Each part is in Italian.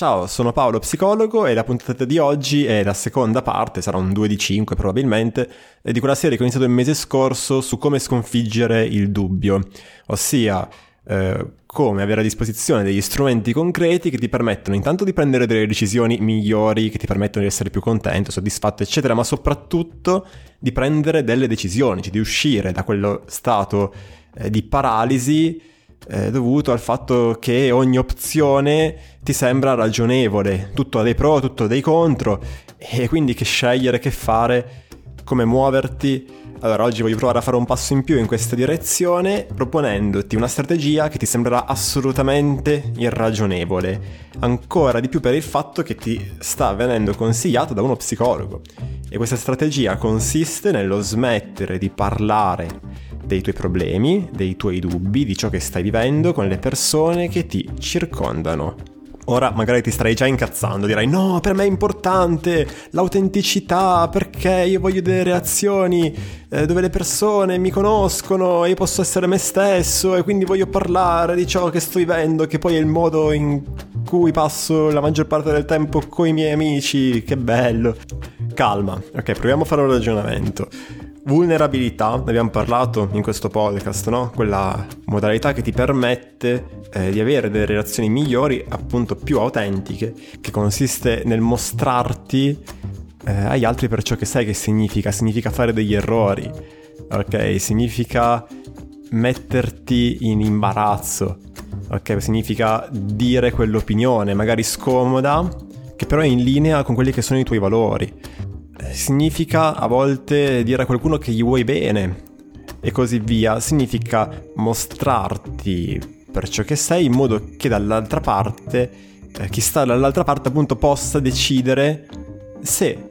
Ciao, sono Paolo, psicologo e la puntata di oggi è la seconda parte, sarà un 2 di 5 probabilmente, di quella serie che ho iniziato il mese scorso su come sconfiggere il dubbio, ossia eh, come avere a disposizione degli strumenti concreti che ti permettono intanto di prendere delle decisioni migliori, che ti permettono di essere più contento, soddisfatto, eccetera, ma soprattutto di prendere delle decisioni, cioè di uscire da quello stato eh, di paralisi eh, dovuto al fatto che ogni opzione ti sembra ragionevole, tutto ha dei pro, tutto ha dei contro, e quindi che scegliere, che fare, come muoverti. Allora oggi voglio provare a fare un passo in più in questa direzione proponendoti una strategia che ti sembrerà assolutamente irragionevole, ancora di più per il fatto che ti sta venendo consigliata da uno psicologo. E questa strategia consiste nello smettere di parlare dei tuoi problemi, dei tuoi dubbi, di ciò che stai vivendo con le persone che ti circondano. Ora magari ti starai già incazzando, dirai no, per me è importante l'autenticità perché io voglio delle reazioni eh, dove le persone mi conoscono e io posso essere me stesso e quindi voglio parlare di ciò che sto vivendo, che poi è il modo in cui passo la maggior parte del tempo con i miei amici, che bello. Calma, ok, proviamo a fare un ragionamento. Vulnerabilità, ne abbiamo parlato in questo podcast, no? Quella modalità che ti permette eh, di avere delle relazioni migliori, appunto più autentiche, che consiste nel mostrarti eh, agli altri per ciò che sai che significa. Significa fare degli errori, ok? Significa metterti in imbarazzo, ok? Significa dire quell'opinione, magari scomoda, che però è in linea con quelli che sono i tuoi valori significa a volte dire a qualcuno che gli vuoi bene e così via, significa mostrarti per ciò che sei in modo che dall'altra parte, eh, chi sta dall'altra parte appunto possa decidere se eh,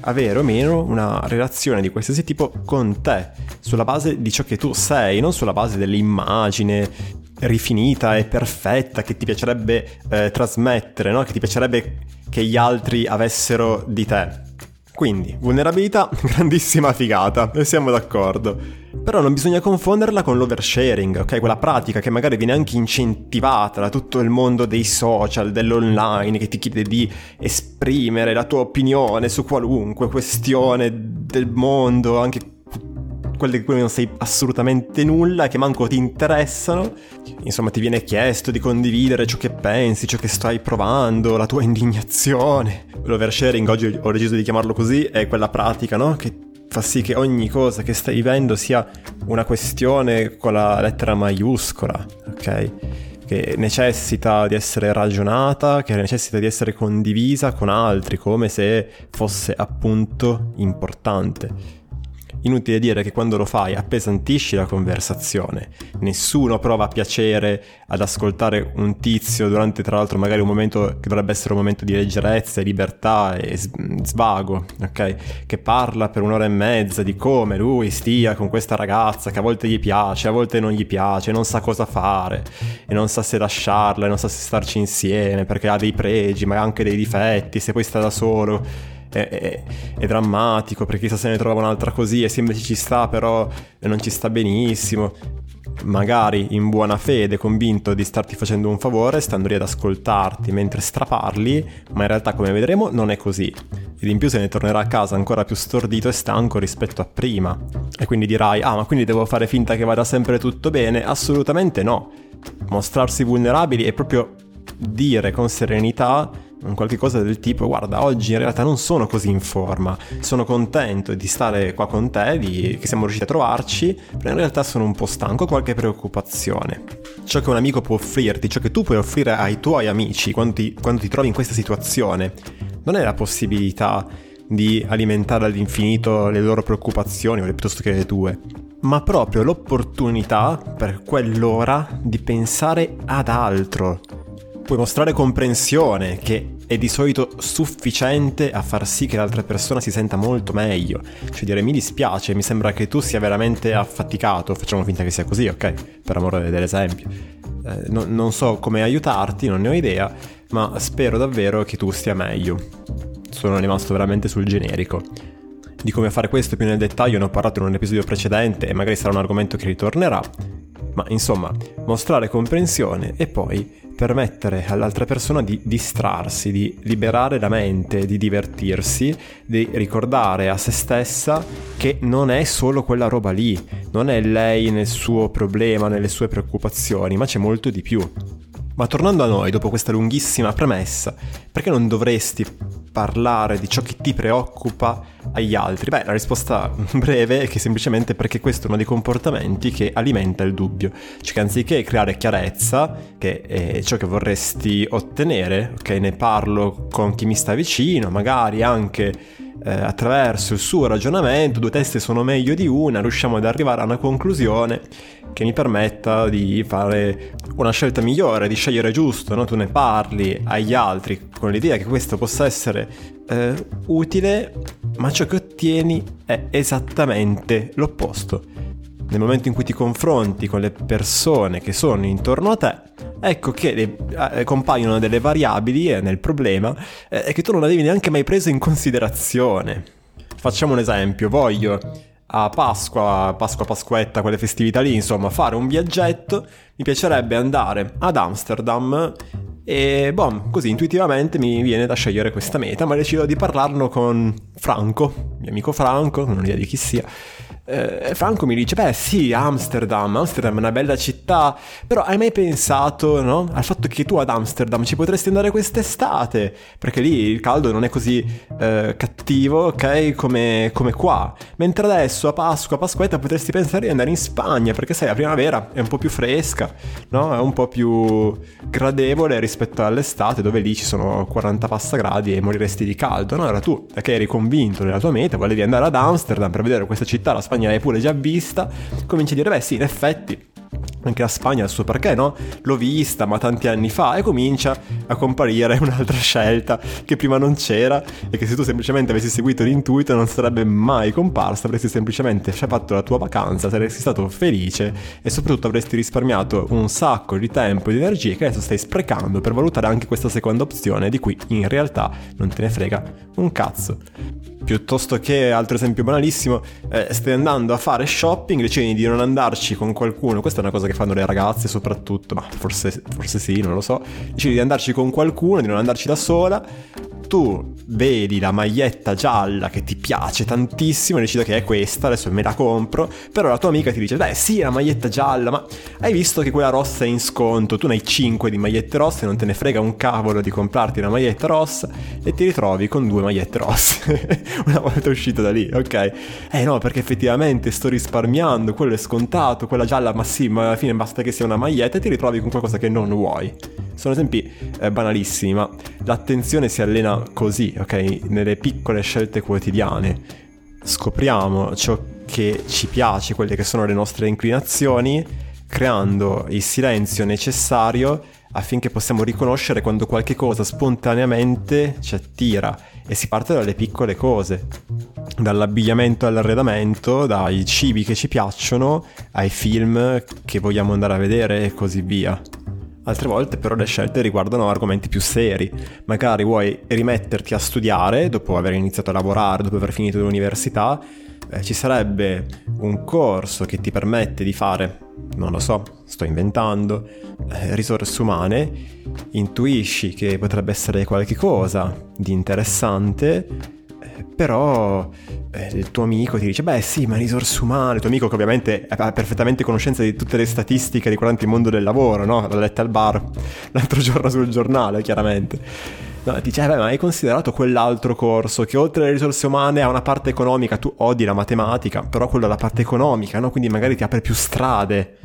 avere o meno una relazione di qualsiasi tipo con te, sulla base di ciò che tu sei, non sulla base dell'immagine rifinita e perfetta che ti piacerebbe eh, trasmettere, no? che ti piacerebbe che gli altri avessero di te. Quindi, vulnerabilità, grandissima figata, e siamo d'accordo. Però non bisogna confonderla con l'oversharing, ok? Quella pratica che magari viene anche incentivata da tutto il mondo dei social, dell'online, che ti chiede di esprimere la tua opinione su qualunque questione del mondo, anche quelle di cui non sai assolutamente nulla, che manco ti interessano. Insomma, ti viene chiesto di condividere ciò che pensi, ciò che stai provando, la tua indignazione. L'oversharing, oggi ho deciso di chiamarlo così, è quella pratica, no? Che fa sì che ogni cosa che stai vivendo sia una questione con la lettera maiuscola, ok? Che necessita di essere ragionata, che necessita di essere condivisa con altri, come se fosse appunto importante. Inutile dire che quando lo fai appesantisci la conversazione, nessuno prova piacere ad ascoltare un tizio durante tra l'altro magari un momento che dovrebbe essere un momento di leggerezza e libertà e svago, ok? Che parla per un'ora e mezza di come lui stia con questa ragazza che a volte gli piace, a volte non gli piace, non sa cosa fare e non sa se lasciarla, e non sa se starci insieme perché ha dei pregi ma anche dei difetti, se poi sta da solo è, è, è, drammatico perché chissà se ne trova un'altra così e se invece ci sta però non ci sta benissimo magari in buona fede convinto di starti facendo un favore stando lì ad ascoltarti mentre straparli ma in realtà come vedremo non è così. Ed in più se ne tornerà a casa ancora più stordito e stanco rispetto a prima. E quindi dirai ah ma quindi devo fare finta che vada sempre tutto bene? Assolutamente no. Mostrarsi vulnerabili è proprio dire con serenità un qualche cosa del tipo guarda oggi in realtà non sono così in forma. Sono contento di stare qua con te di, che siamo riusciti a trovarci però in realtà sono un po' stanco qualche preoccupazione. Ciò che un amico può offrirti ciò che tu puoi offrire ai tuoi amici quando ti, quando ti trovi in questa situazione non è la possibilità di alimentare all'infinito le loro preoccupazioni o piuttosto che le tue ma proprio l'opportunità per quell'ora di pensare ad altro puoi mostrare comprensione, che è di solito sufficiente a far sì che l'altra persona si senta molto meglio. Cioè dire mi dispiace, mi sembra che tu sia veramente affaticato, facciamo finta che sia così, ok? Per amore dell'esempio. Eh, no, non so come aiutarti, non ne ho idea, ma spero davvero che tu stia meglio. Sono rimasto veramente sul generico. Di come fare questo più nel dettaglio ne ho parlato in un episodio precedente e magari sarà un argomento che ritornerà ma insomma, mostrare comprensione e poi permettere all'altra persona di distrarsi, di liberare la mente, di divertirsi, di ricordare a se stessa che non è solo quella roba lì, non è lei nel suo problema, nelle sue preoccupazioni, ma c'è molto di più. Ma tornando a noi, dopo questa lunghissima premessa, perché non dovresti parlare di ciò che ti preoccupa agli altri? Beh, la risposta breve è che semplicemente perché questo è uno dei comportamenti che alimenta il dubbio. Cioè che anziché creare chiarezza, che è ciò che vorresti ottenere, ok, ne parlo con chi mi sta vicino, magari anche eh, attraverso il suo ragionamento, due teste sono meglio di una, riusciamo ad arrivare a una conclusione che mi permetta di fare una scelta migliore, di scegliere giusto, no? tu ne parli agli altri con l'idea che questo possa essere eh, utile, ma ciò che ottieni è esattamente l'opposto. Nel momento in cui ti confronti con le persone che sono intorno a te, ecco che le, eh, compaiono delle variabili eh, nel problema eh, che tu non avevi neanche mai preso in considerazione. Facciamo un esempio, voglio a Pasqua, Pasqua, Pasquetta, quelle festività lì, insomma, fare un viaggetto, mi piacerebbe andare ad Amsterdam e boh, così intuitivamente mi viene da scegliere questa meta, ma decido di parlarlo con Franco, mio amico Franco, non ho idea di chi sia eh, Franco mi dice, beh sì, Amsterdam, Amsterdam è una bella città, però hai mai pensato no, al fatto che tu ad Amsterdam ci potresti andare quest'estate? Perché lì il caldo non è così eh, cattivo, ok, come, come, qua. Mentre adesso a Pasqua, a Pasquetta potresti pensare di andare in Spagna, perché sai, la primavera è un po' più fresca, no? È un po' più gradevole rispetto all'estate, dove lì ci sono 40 passagradi e moriresti di caldo, no? Allora tu, che eri convinto della tua meta, volevi andare ad Amsterdam per vedere questa città, la Spagna Spagna l'hai pure già vista, cominci a dire, beh sì, in effetti anche la Spagna il suo perché, no? L'ho vista, ma tanti anni fa, e comincia a comparire un'altra scelta che prima non c'era e che se tu semplicemente avessi seguito l'intuito non sarebbe mai comparsa, avresti semplicemente fatto la tua vacanza, saresti stato felice e soprattutto avresti risparmiato un sacco di tempo e di energie che adesso stai sprecando per valutare anche questa seconda opzione di cui in realtà non te ne frega un cazzo piuttosto che, altro esempio banalissimo, eh, stai andando a fare shopping, decidi di non andarci con qualcuno, questa è una cosa che fanno le ragazze soprattutto, ma forse, forse sì, non lo so, decidi di andarci con qualcuno, di non andarci da sola, tu vedi la maglietta gialla che ti piace tantissimo e decidi che è questa, adesso me la compro, però la tua amica ti dice, beh sì, la maglietta gialla, ma hai visto che quella rossa è in sconto, tu ne hai 5 di magliette rosse, non te ne frega un cavolo di comprarti una maglietta rossa e ti ritrovi con due magliette rosse, una volta uscito da lì, ok? Eh no, perché effettivamente sto risparmiando, quello è scontato, quella gialla, ma sì, ma alla fine basta che sia una maglietta e ti ritrovi con qualcosa che non vuoi. Sono esempi eh, banalissimi, ma l'attenzione si allena così, ok? Nelle piccole scelte quotidiane. Scopriamo ciò che ci piace, quelle che sono le nostre inclinazioni, creando il silenzio necessario affinché possiamo riconoscere quando qualche cosa spontaneamente ci attira e si parte dalle piccole cose, dall'abbigliamento all'arredamento, dai cibi che ci piacciono ai film che vogliamo andare a vedere e così via. Altre volte però le scelte riguardano argomenti più seri. Magari vuoi rimetterti a studiare dopo aver iniziato a lavorare, dopo aver finito l'università, eh, ci sarebbe un corso che ti permette di fare, non lo so, sto inventando, eh, risorse umane, intuisci che potrebbe essere qualche cosa di interessante però eh, il tuo amico ti dice, beh sì, ma risorse umane, il tuo amico che ovviamente ha perfettamente conoscenza di tutte le statistiche riguardanti il mondo del lavoro, no? L'ha letta al bar l'altro giorno sul giornale, chiaramente. No, dice, eh, beh, ma hai considerato quell'altro corso che oltre alle risorse umane ha una parte economica, tu odi la matematica, però quella è la parte economica, no? Quindi magari ti apre più strade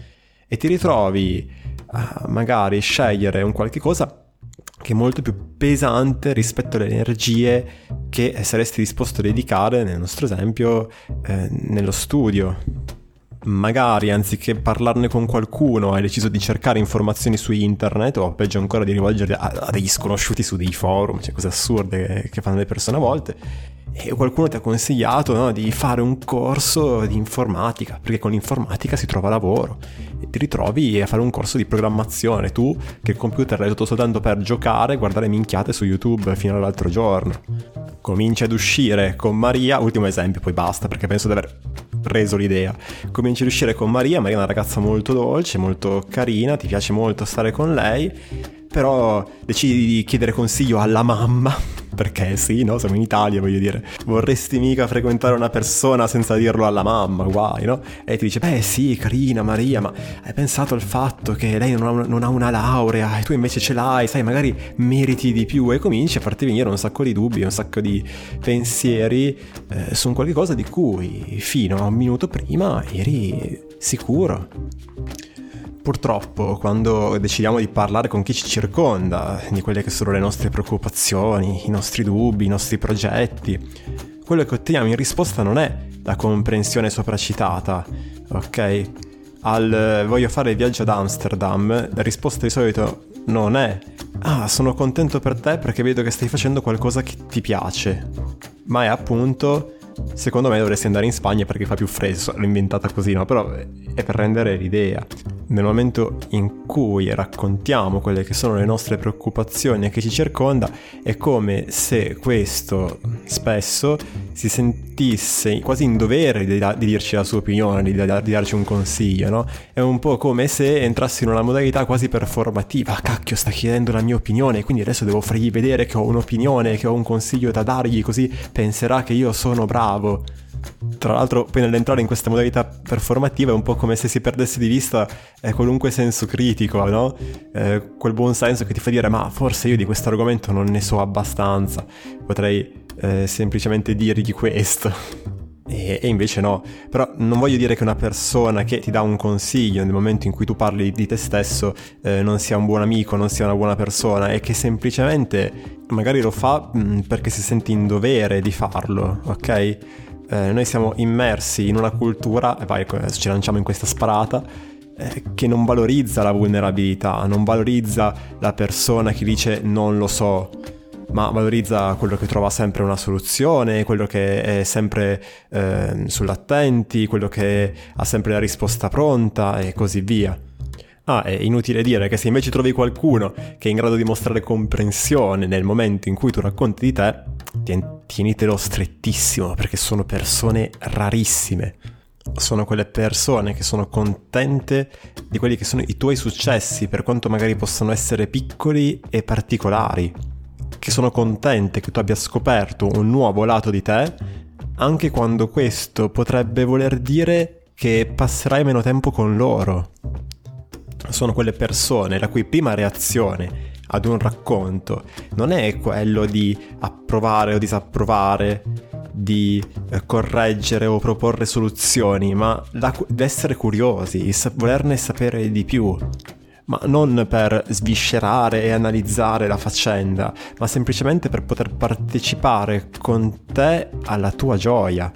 e ti ritrovi a magari scegliere un qualche cosa che è molto più pesante rispetto alle energie che saresti disposto a dedicare, nel nostro esempio, eh, nello studio. Magari anziché parlarne con qualcuno hai deciso di cercare informazioni su internet o peggio ancora di rivolgerti a, a degli sconosciuti su dei forum, cioè cose assurde che, che fanno le persone a volte e qualcuno ti ha consigliato no, di fare un corso di informatica, perché con l'informatica si trova lavoro e ti ritrovi a fare un corso di programmazione, tu che il computer l'hai usato soltanto per giocare e guardare minchiate su YouTube fino all'altro giorno. Cominci ad uscire con Maria, ultimo esempio, poi basta, perché penso di aver reso l'idea. Cominci a uscire con Maria, Maria è una ragazza molto dolce, molto carina, ti piace molto stare con lei, però decidi di chiedere consiglio alla mamma, perché sì, no, siamo in Italia, voglio dire, vorresti mica frequentare una persona senza dirlo alla mamma, guai, no? E ti dice, beh sì, carina Maria, ma hai pensato al fatto che lei non ha, una, non ha una laurea e tu invece ce l'hai, sai, magari meriti di più e cominci a farti venire un sacco di dubbi, un sacco di pensieri eh, su qualcosa di cui fino a un minuto prima eri sicuro. Purtroppo, quando decidiamo di parlare con chi ci circonda, di quelle che sono le nostre preoccupazioni, i nostri dubbi, i nostri progetti, quello che otteniamo in risposta non è la comprensione sopracitata, ok? Al voglio fare il viaggio ad Amsterdam, la risposta di solito non è ah, sono contento per te perché vedo che stai facendo qualcosa che ti piace, ma è appunto secondo me dovresti andare in Spagna perché fa più freddo, l'ho inventata così, no? Però è per rendere l'idea nel momento in cui raccontiamo quelle che sono le nostre preoccupazioni e che ci circonda, è come se questo spesso si sentisse quasi in dovere di, da- di dirci la sua opinione, di, da- di, darci un consiglio, no? È un po' come se entrasse in una modalità quasi performativa. Cacchio, sta chiedendo la mia opinione, quindi adesso devo fargli vedere che ho un'opinione, che ho un consiglio da dargli, così penserà che io sono bravo. Tra l'altro, poi nell'entrare in questa modalità performativa è un po' come se si perdesse di vista eh, qualunque senso critico, no? Eh, quel buon senso che ti fa dire, ma forse io di questo argomento non ne so abbastanza, potrei eh, semplicemente dirgli questo. E, invece no, però non voglio dire che una persona che ti dà un consiglio nel momento in cui tu parli di te stesso eh, non sia un buon amico, non sia una buona persona e che semplicemente magari lo fa mh, mm, perché si sente in dovere di farlo, ok? Eh, noi siamo immersi in una cultura, e vai, ci lanciamo in questa sparata, eh, che non valorizza la vulnerabilità, non valorizza la persona che dice non lo so, ma valorizza quello che trova sempre una soluzione, quello che è sempre eh, sull'attenti, quello che ha sempre la risposta pronta e così via. Ah, è inutile dire che se invece trovi qualcuno che è in grado di mostrare comprensione nel momento in cui tu racconti di te, tienitelo strettissimo perché sono persone rarissime. Sono quelle persone che sono contente di quelli che sono i tuoi successi, per quanto magari possano essere piccoli e particolari. Che sono contente che tu abbia scoperto un nuovo lato di te, anche quando questo potrebbe voler dire che passerai meno tempo con loro sono quelle persone la cui prima reazione ad un racconto non è quello di approvare o disapprovare, di eh, correggere o proporre soluzioni, ma essere curiosi, volerne sapere di più. Ma non per sviscerare e analizzare la faccenda, ma semplicemente per poter partecipare con te alla tua gioia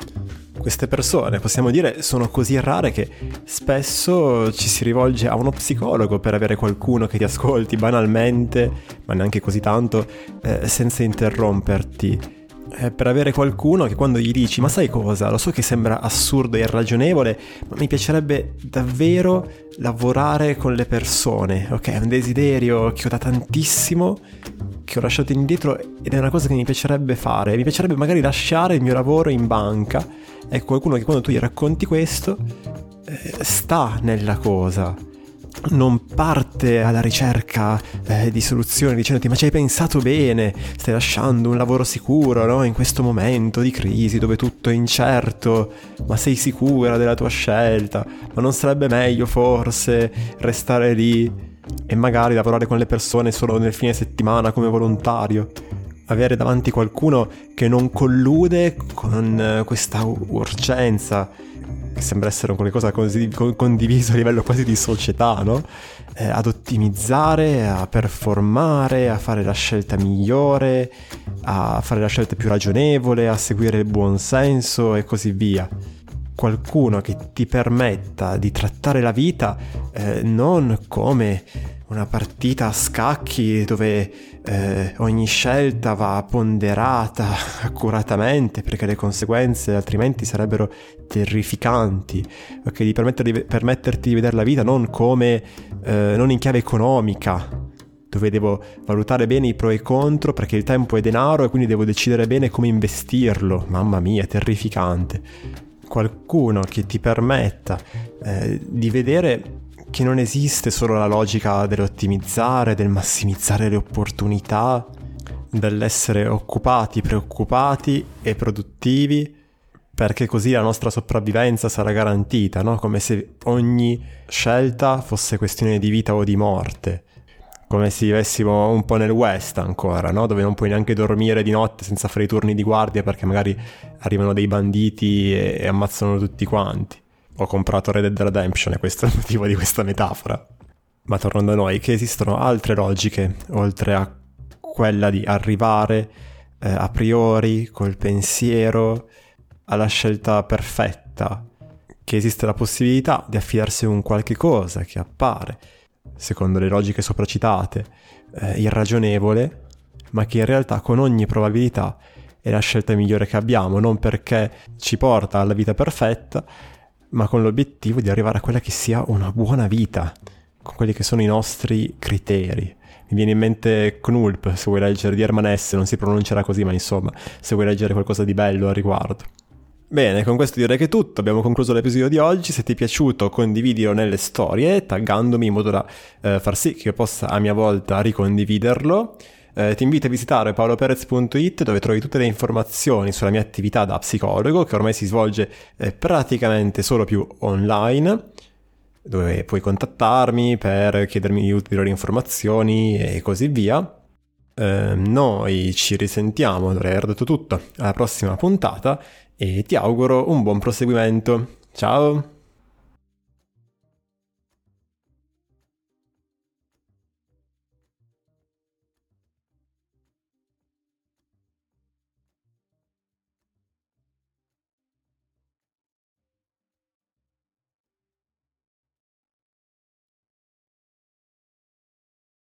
queste persone, possiamo dire, sono così rare che spesso ci si rivolge a uno psicologo per avere qualcuno che ti ascolti banalmente, ma neanche così tanto, eh, senza interromperti. Eh, per avere qualcuno che quando gli dici ma sai cosa, lo so che sembra assurdo e irragionevole, ma mi piacerebbe davvero lavorare con le persone, ok? È un desiderio che ho da tantissimo, che ho lasciato indietro ed è una cosa che mi piacerebbe fare. Mi piacerebbe magari lasciare il mio lavoro in banca è qualcuno che quando tu gli racconti questo eh, sta nella cosa, non parte alla ricerca eh, di soluzioni dicendoti ma ci hai pensato bene, stai lasciando un lavoro sicuro no? in questo momento di crisi dove tutto è incerto, ma sei sicura della tua scelta, ma non sarebbe meglio forse restare lì e magari lavorare con le persone solo nel fine settimana come volontario? avere davanti qualcuno che non collude con eh, questa urgenza, sembra essere qualcosa condiviso a livello quasi di società, no? Eh, ad ottimizzare, a performare, a fare la scelta migliore, a fare la scelta più ragionevole, a seguire il buon senso e così via qualcuno che ti permetta di trattare la vita eh, non come una partita a scacchi dove eh, ogni scelta va ponderata accuratamente perché le conseguenze altrimenti sarebbero terrificanti, ok? Di permetterti, permetterti di vedere la vita non come, eh, non in chiave economica, dove devo valutare bene i pro e i contro perché il tempo è denaro e quindi devo decidere bene come investirlo. Mamma mia, terrificante qualcuno che ti permetta eh, di vedere che non esiste solo la logica dell'ottimizzare, del massimizzare le opportunità, dell'essere occupati, preoccupati e produttivi, perché così la nostra sopravvivenza sarà garantita, no? come se ogni scelta fosse questione di vita o di morte come se vivessimo un po' nel West ancora, no? dove non puoi neanche dormire di notte senza fare i turni di guardia perché magari arrivano dei banditi e, e ammazzano tutti quanti. Ho comprato Red Dead Redemption e questo è il motivo di questa metafora. Ma tornando a noi, che esistono altre logiche oltre a quella di arrivare eh, a priori col pensiero alla scelta perfetta, che esiste la possibilità di affidarsi a un qualche cosa che appare secondo le logiche sopracitate, eh, irragionevole, ma che in realtà con ogni probabilità è la scelta migliore che abbiamo, non perché ci porta alla vita perfetta, ma con l'obiettivo di arrivare a quella che sia una buona vita, con quelli che sono i nostri criteri. Mi viene in mente Knulp, se vuoi leggere di Herman S, non si pronuncerà così, ma insomma, se vuoi leggere qualcosa di bello al riguardo. Bene, con questo direi che è tutto, abbiamo concluso l'episodio di oggi, se ti è piaciuto condividilo nelle storie, taggandomi in modo da eh, far sì che io possa a mia volta ricondividerlo. Eh, ti invito a visitare paoloperez.it dove trovi tutte le informazioni sulla mia attività da psicologo che ormai si svolge eh, praticamente solo più online dove puoi contattarmi per chiedermi ulteriori informazioni e così via. Eh, noi ci risentiamo, dovrei aver detto tutto, alla prossima puntata e ti auguro un buon proseguimento. Ciao!